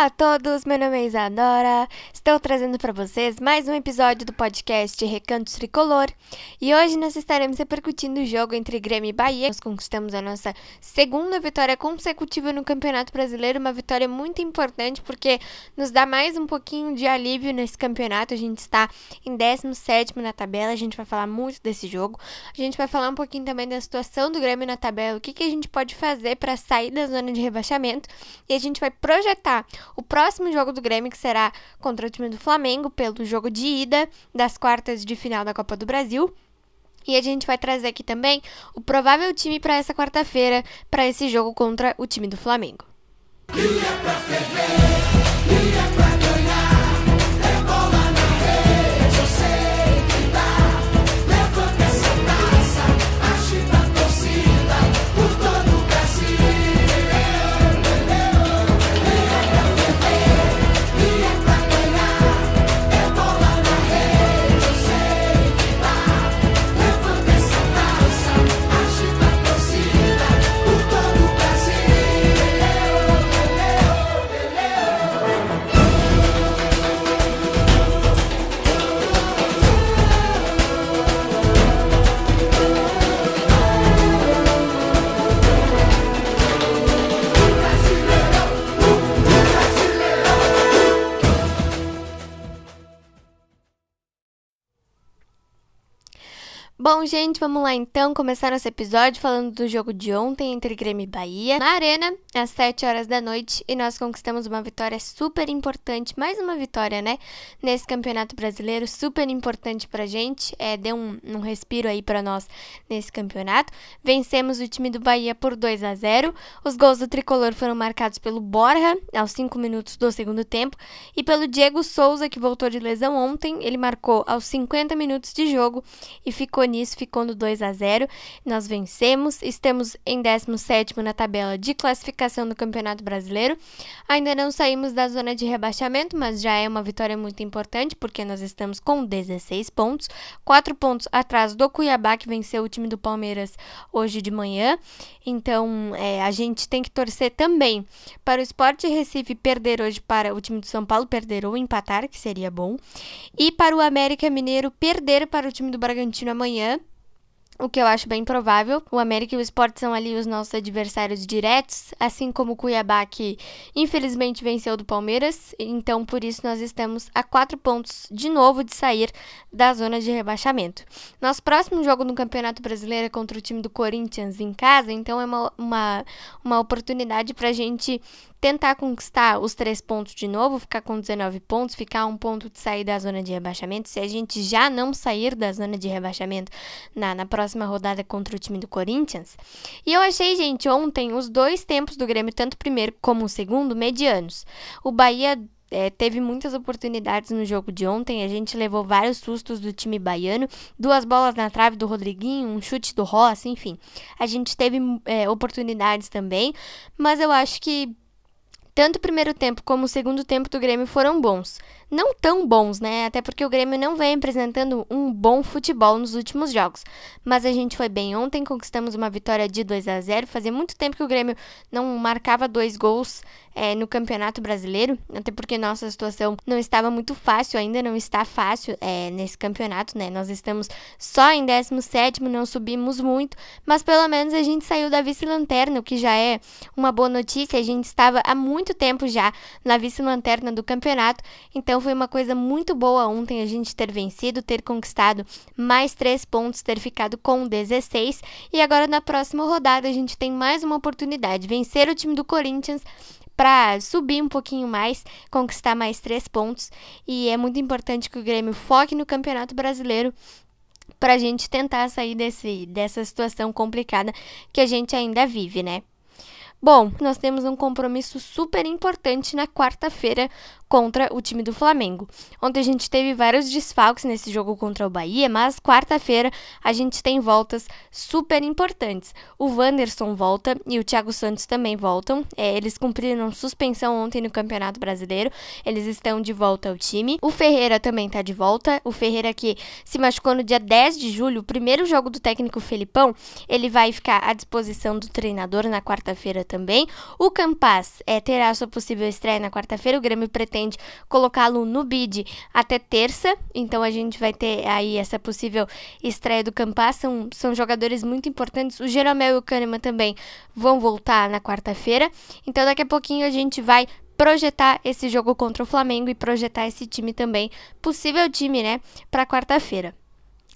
Olá a todos, meu nome é Isadora. Estou trazendo para vocês mais um episódio do podcast Recanto Tricolor e hoje nós estaremos repercutindo o jogo entre Grêmio e Bahia. Nós conquistamos a nossa segunda vitória consecutiva no Campeonato Brasileiro, uma vitória muito importante porque nos dá mais um pouquinho de alívio nesse campeonato. A gente está em 17 na tabela, a gente vai falar muito desse jogo. A gente vai falar um pouquinho também da situação do Grêmio na tabela, o que, que a gente pode fazer para sair da zona de rebaixamento e a gente vai projetar o próximo jogo do Grêmio, que será contra o time do Flamengo, pelo jogo de ida das quartas de final da Copa do Brasil. E a gente vai trazer aqui também o provável time para essa quarta-feira, para esse jogo contra o time do Flamengo. Bom, gente, vamos lá então começar nosso episódio falando do jogo de ontem entre Grêmio e Bahia. Na Arena, às 7 horas da noite, e nós conquistamos uma vitória super importante, mais uma vitória, né? Nesse Campeonato Brasileiro, super importante pra gente, é, deu um, um respiro aí para nós nesse campeonato. Vencemos o time do Bahia por 2 a 0 Os gols do tricolor foram marcados pelo Borja, aos 5 minutos do segundo tempo, e pelo Diego Souza, que voltou de lesão ontem. Ele marcou aos 50 minutos de jogo e ficou nisso, ficou no 2 a 0. Nós vencemos, estamos em 17 na tabela de classificação do Campeonato Brasileiro. Ainda não saímos da zona de rebaixamento, mas já é uma vitória muito importante, porque nós estamos com 16 pontos, 4 pontos atrás do Cuiabá, que venceu o time do Palmeiras hoje de manhã. Então, é, a gente tem que torcer também para o Sport Recife perder hoje para o time do São Paulo, perder ou empatar, que seria bom, e para o América Mineiro perder para o time do Bragantino amanhã amanhã, o que eu acho bem provável. O América e o Sport são ali os nossos adversários diretos, assim como o Cuiabá, que infelizmente venceu do Palmeiras. Então, por isso, nós estamos a quatro pontos de novo de sair da zona de rebaixamento. Nosso próximo jogo no Campeonato Brasileiro é contra o time do Corinthians em casa, então é uma, uma, uma oportunidade para a gente tentar conquistar os três pontos de novo, ficar com 19 pontos, ficar um ponto de sair da zona de rebaixamento. Se a gente já não sair da zona de rebaixamento na, na próxima rodada contra o time do Corinthians. E eu achei, gente, ontem os dois tempos do Grêmio, tanto o primeiro como o segundo, medianos. O Bahia é, teve muitas oportunidades no jogo de ontem. A gente levou vários sustos do time baiano, duas bolas na trave do Rodriguinho, um chute do Rossi, enfim. A gente teve é, oportunidades também, mas eu acho que tanto o primeiro tempo como o segundo tempo do Grêmio foram bons. Não tão bons, né? Até porque o Grêmio não vem apresentando um bom futebol nos últimos jogos. Mas a gente foi bem ontem, conquistamos uma vitória de 2 a 0 Fazia muito tempo que o Grêmio não marcava dois gols é, no Campeonato Brasileiro. Até porque nossa situação não estava muito fácil, ainda não está fácil é, nesse campeonato, né? Nós estamos só em 17, não subimos muito. Mas pelo menos a gente saiu da vice-lanterna, o que já é uma boa notícia. A gente estava há muito tempo já na vice-lanterna do campeonato. Então foi uma coisa muito boa ontem a gente ter vencido, ter conquistado mais três pontos, ter ficado com 16. E agora na próxima rodada a gente tem mais uma oportunidade: vencer o time do Corinthians para subir um pouquinho mais, conquistar mais três pontos. E é muito importante que o Grêmio foque no Campeonato Brasileiro para a gente tentar sair desse, dessa situação complicada que a gente ainda vive, né? Bom, nós temos um compromisso super importante na quarta-feira contra o time do Flamengo. Ontem a gente teve vários desfalques nesse jogo contra o Bahia, mas quarta-feira a gente tem voltas super importantes. O Wanderson volta e o Thiago Santos também voltam. É, eles cumpriram suspensão ontem no Campeonato Brasileiro. Eles estão de volta ao time. O Ferreira também está de volta. O Ferreira que se machucou no dia 10 de julho, o primeiro jogo do técnico Felipão, ele vai ficar à disposição do treinador na quarta-feira também. O Campas é, terá sua possível estreia na quarta-feira. O Grêmio pretende colocá-lo no bid até terça. Então a gente vai ter aí essa possível estreia do Campas. São, são jogadores muito importantes. O Jeromel e o Kahneman também vão voltar na quarta-feira. Então daqui a pouquinho a gente vai projetar esse jogo contra o Flamengo e projetar esse time também, possível time, né, para quarta-feira.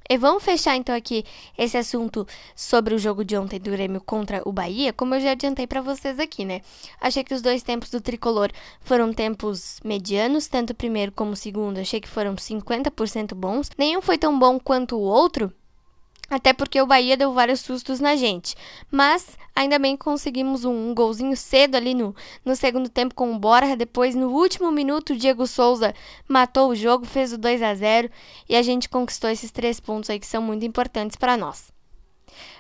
E vamos fechar então aqui esse assunto sobre o jogo de ontem do Grêmio contra o Bahia, como eu já adiantei para vocês aqui, né? Achei que os dois tempos do tricolor foram tempos medianos, tanto o primeiro como o segundo, achei que foram 50% bons. Nenhum foi tão bom quanto o outro, até porque o Bahia deu vários sustos na gente. Mas ainda bem que conseguimos um, um golzinho cedo ali no, no segundo tempo com o Borja. Depois, no último minuto, o Diego Souza matou o jogo, fez o 2 a 0 e a gente conquistou esses três pontos aí que são muito importantes para nós.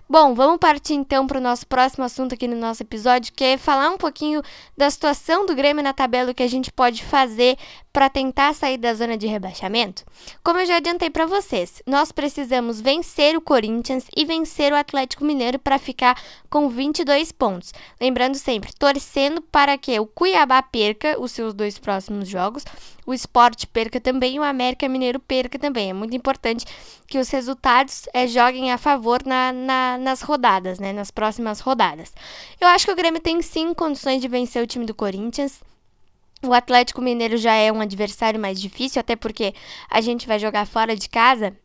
Bom, vamos partir então para o nosso próximo assunto aqui no nosso episódio, que é falar um pouquinho da situação do Grêmio na tabela, o que a gente pode fazer para tentar sair da zona de rebaixamento. Como eu já adiantei para vocês, nós precisamos vencer o Corinthians e vencer o Atlético Mineiro para ficar com 22 pontos. Lembrando sempre, torcendo para que o Cuiabá perca os seus dois próximos jogos o esporte perca também e o América Mineiro perca também. É muito importante que os resultados é, joguem a favor na, na, nas rodadas, né? Nas próximas rodadas. Eu acho que o Grêmio tem sim condições de vencer o time do Corinthians. O Atlético Mineiro já é um adversário mais difícil, até porque a gente vai jogar fora de casa.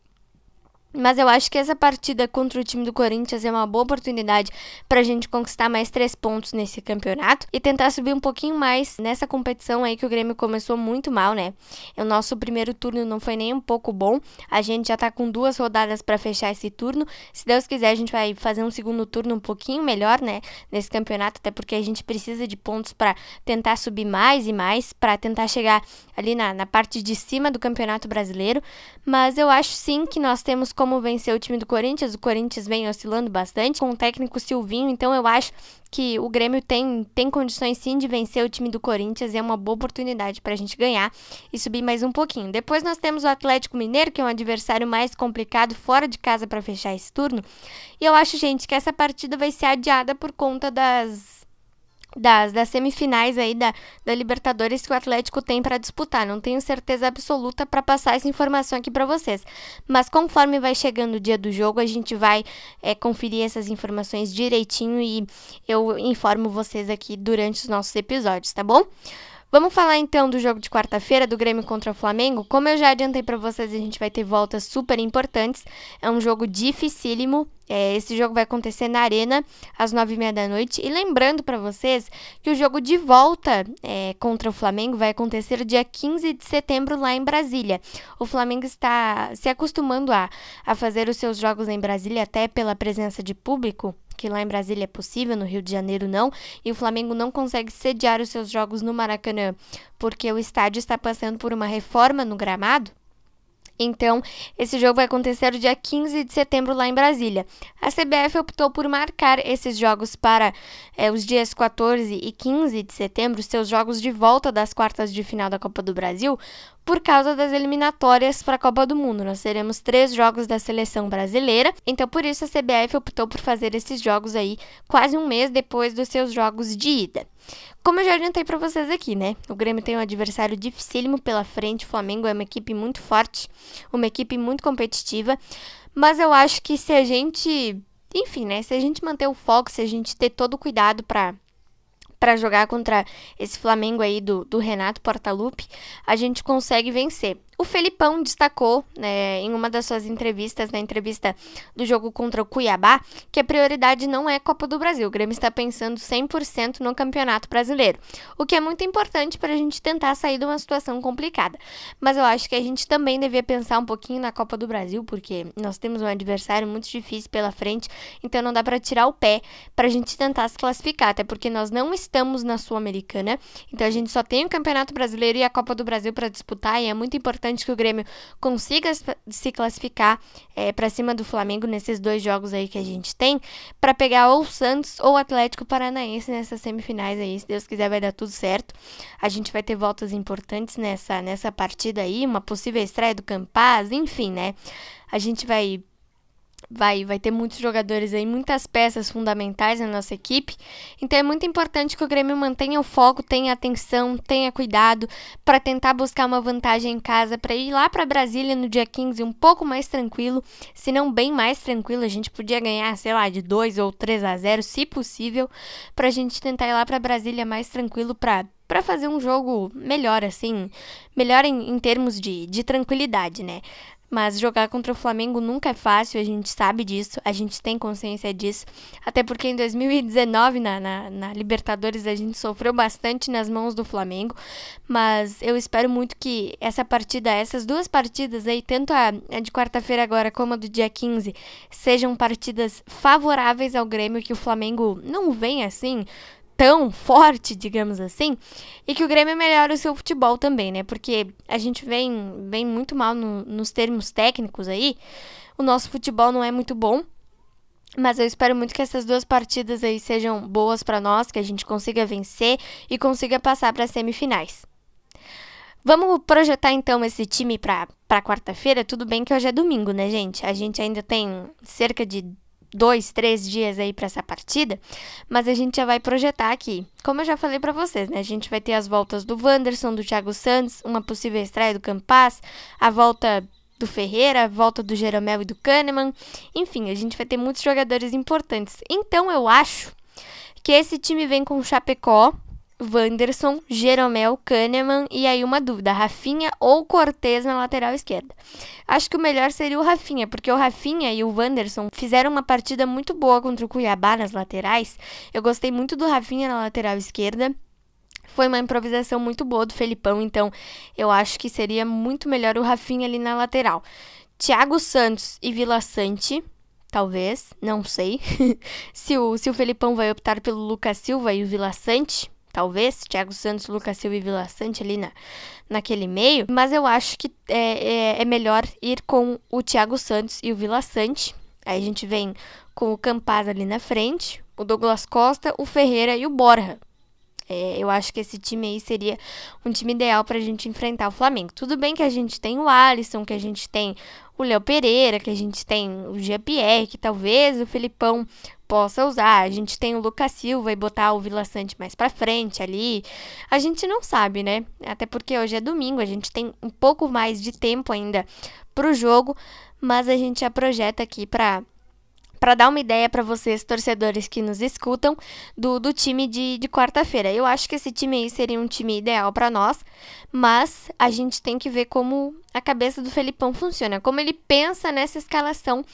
Mas eu acho que essa partida contra o time do Corinthians é uma boa oportunidade para a gente conquistar mais três pontos nesse campeonato e tentar subir um pouquinho mais nessa competição aí que o Grêmio começou muito mal, né? O nosso primeiro turno não foi nem um pouco bom. A gente já tá com duas rodadas para fechar esse turno. Se Deus quiser, a gente vai fazer um segundo turno um pouquinho melhor, né? Nesse campeonato, até porque a gente precisa de pontos para tentar subir mais e mais, para tentar chegar ali na, na parte de cima do campeonato brasileiro. Mas eu acho sim que nós temos como vencer o time do Corinthians. O Corinthians vem oscilando bastante com o técnico Silvinho, então eu acho que o Grêmio tem, tem condições sim de vencer o time do Corinthians é uma boa oportunidade para a gente ganhar e subir mais um pouquinho. Depois nós temos o Atlético Mineiro, que é um adversário mais complicado fora de casa para fechar esse turno. E eu acho, gente, que essa partida vai ser adiada por conta das das, das semifinais aí da, da Libertadores que o Atlético tem para disputar. Não tenho certeza absoluta para passar essa informação aqui para vocês. Mas conforme vai chegando o dia do jogo, a gente vai é, conferir essas informações direitinho e eu informo vocês aqui durante os nossos episódios, tá bom? Vamos falar então do jogo de quarta-feira do Grêmio contra o Flamengo. Como eu já adiantei para vocês, a gente vai ter voltas super importantes. É um jogo dificílimo. É, esse jogo vai acontecer na Arena às nove e meia da noite. E lembrando para vocês que o jogo de volta é, contra o Flamengo vai acontecer dia 15 de setembro lá em Brasília. O Flamengo está se acostumando a, a fazer os seus jogos em Brasília, até pela presença de público que lá em Brasília é possível, no Rio de Janeiro não, e o Flamengo não consegue sediar os seus jogos no Maracanã, porque o estádio está passando por uma reforma no gramado. Então, esse jogo vai acontecer no dia 15 de setembro lá em Brasília. A CBF optou por marcar esses jogos para é, os dias 14 e 15 de setembro, seus jogos de volta das quartas de final da Copa do Brasil, por causa das eliminatórias para a Copa do Mundo. Nós teremos três jogos da seleção brasileira, então por isso a CBF optou por fazer esses jogos aí quase um mês depois dos seus jogos de ida. Como eu já adiantei para vocês aqui, né? O Grêmio tem um adversário dificílimo pela frente. O Flamengo é uma equipe muito forte, uma equipe muito competitiva. Mas eu acho que se a gente, enfim, né? Se a gente manter o foco, se a gente ter todo o cuidado para para jogar contra esse Flamengo aí do, do Renato Portaluppi, a gente consegue vencer. O Felipão destacou né, em uma das suas entrevistas, na entrevista do jogo contra o Cuiabá, que a prioridade não é Copa do Brasil. O Grêmio está pensando 100% no Campeonato Brasileiro, o que é muito importante para a gente tentar sair de uma situação complicada. Mas eu acho que a gente também devia pensar um pouquinho na Copa do Brasil, porque nós temos um adversário muito difícil pela frente, então não dá para tirar o pé para a gente tentar se classificar, até porque nós não estamos na Sul-Americana, então a gente só tem o Campeonato Brasileiro e a Copa do Brasil para disputar, e é muito importante importante que o Grêmio consiga se classificar é, para cima do Flamengo nesses dois jogos aí que a gente tem, para pegar ou o Santos ou o Atlético Paranaense nessas semifinais aí. Se Deus quiser, vai dar tudo certo. A gente vai ter voltas importantes nessa, nessa partida aí, uma possível estreia do Campaz, enfim, né? A gente vai vai, vai ter muitos jogadores aí, muitas peças fundamentais na nossa equipe. Então é muito importante que o Grêmio mantenha o foco, tenha atenção, tenha cuidado para tentar buscar uma vantagem em casa, para ir lá para Brasília no dia 15 um pouco mais tranquilo, se não bem mais tranquilo. A gente podia ganhar, sei lá, de 2 ou 3 a 0, se possível, para a gente tentar ir lá para Brasília mais tranquilo para para fazer um jogo melhor, assim, melhor em, em termos de, de tranquilidade, né? Mas jogar contra o Flamengo nunca é fácil, a gente sabe disso, a gente tem consciência disso. Até porque em 2019, na, na, na, Libertadores, a gente sofreu bastante nas mãos do Flamengo. Mas eu espero muito que essa partida, essas duas partidas aí, tanto a, a de quarta-feira agora como a do dia 15, sejam partidas favoráveis ao Grêmio, que o Flamengo não vem assim tão forte, digamos assim, e que o Grêmio melhore o seu futebol também, né? Porque a gente vem, vem muito mal no, nos termos técnicos aí. O nosso futebol não é muito bom. Mas eu espero muito que essas duas partidas aí sejam boas para nós, que a gente consiga vencer e consiga passar para as semifinais. Vamos projetar então esse time para quarta-feira. Tudo bem que hoje é domingo, né, gente? A gente ainda tem cerca de dois, três dias aí para essa partida, mas a gente já vai projetar aqui. Como eu já falei para vocês, né? A gente vai ter as voltas do Wanderson, do Thiago Santos, uma possível estreia do Campas, a volta do Ferreira, a volta do Jeromel e do Kahneman. Enfim, a gente vai ter muitos jogadores importantes. Então eu acho que esse time vem com o Chapecó, Wanderson, Jeromel, Kahneman e aí uma dúvida, Rafinha ou Cortez na lateral esquerda. Acho que o melhor seria o Rafinha, porque o Rafinha e o Wanderson fizeram uma partida muito boa contra o Cuiabá nas laterais. Eu gostei muito do Rafinha na lateral esquerda. Foi uma improvisação muito boa do Felipão, então eu acho que seria muito melhor o Rafinha ali na lateral. Thiago Santos e Vila Sante, talvez, não sei. se, o, se o Felipão vai optar pelo Lucas Silva e o Vila Sante, talvez, Thiago Santos, Lucas Silva e Vila Sante ali na, naquele meio, mas eu acho que é, é, é melhor ir com o Thiago Santos e o Vila Sante. Aí a gente vem com o Campaz ali na frente, o Douglas Costa, o Ferreira e o Borja. É, eu acho que esse time aí seria um time ideal para a gente enfrentar o Flamengo. Tudo bem que a gente tem o Alisson, que a gente tem o Léo Pereira, que a gente tem o Jean-Pierre, que talvez o Felipão possa usar. A gente tem o Lucas Silva e botar o Vila Sante mais para frente ali. A gente não sabe, né? Até porque hoje é domingo, a gente tem um pouco mais de tempo ainda pro jogo, mas a gente já projeta aqui para para dar uma ideia para vocês, torcedores que nos escutam, do, do time de, de quarta-feira. Eu acho que esse time aí seria um time ideal para nós, mas a gente tem que ver como a cabeça do Felipão funciona, como ele pensa nessa escalação.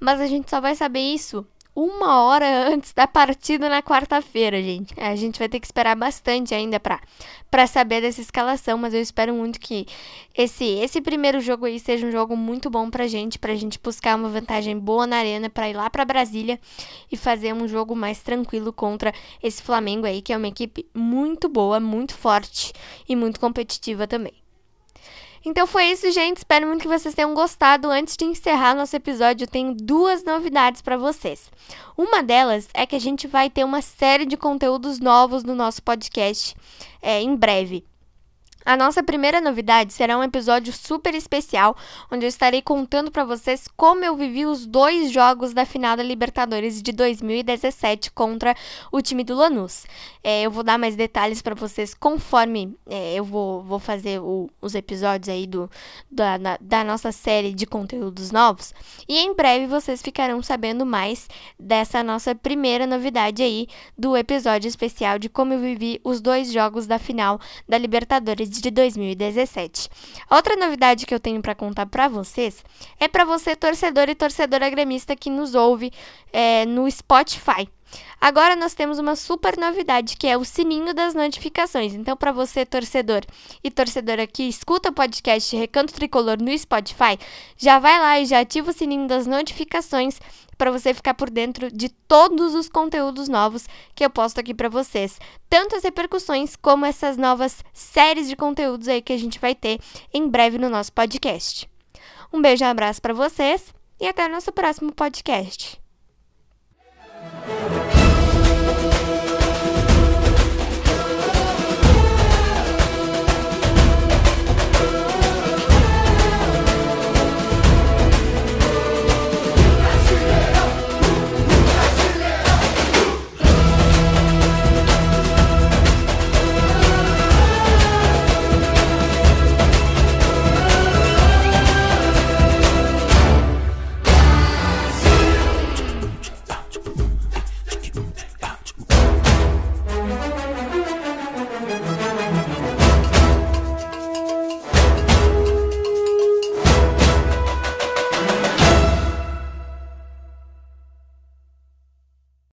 Mas a gente só vai saber isso uma hora antes da partida na quarta-feira, gente. A gente vai ter que esperar bastante ainda para para saber dessa escalação, mas eu espero muito que esse esse primeiro jogo aí seja um jogo muito bom pra gente, pra gente buscar uma vantagem boa na arena para ir lá para Brasília e fazer um jogo mais tranquilo contra esse Flamengo aí, que é uma equipe muito boa, muito forte e muito competitiva também. Então foi isso, gente. Espero muito que vocês tenham gostado. Antes de encerrar nosso episódio, eu tenho duas novidades para vocês. Uma delas é que a gente vai ter uma série de conteúdos novos no nosso podcast é, em breve. A nossa primeira novidade será um episódio super especial, onde eu estarei contando para vocês como eu vivi os dois jogos da final da Libertadores de 2017 contra o time do Lanús. É, eu vou dar mais detalhes para vocês conforme é, eu vou, vou fazer o, os episódios aí do, da, da, da nossa série de conteúdos novos. E em breve vocês ficarão sabendo mais dessa nossa primeira novidade aí do episódio especial de como eu vivi os dois jogos da final da Libertadores de 2017. Outra novidade que eu tenho para contar para vocês é para você, torcedor e torcedora gremista que nos ouve é, no Spotify. Agora nós temos uma super novidade que é o sininho das notificações. Então, para você, torcedor e torcedora que escuta o podcast Recanto Tricolor no Spotify, já vai lá e já ativa o sininho das notificações para você ficar por dentro de todos os conteúdos novos que eu posto aqui para vocês, tanto as repercussões como essas novas séries de conteúdos aí que a gente vai ter em breve no nosso podcast. Um beijo e um abraço para vocês e até o nosso próximo podcast.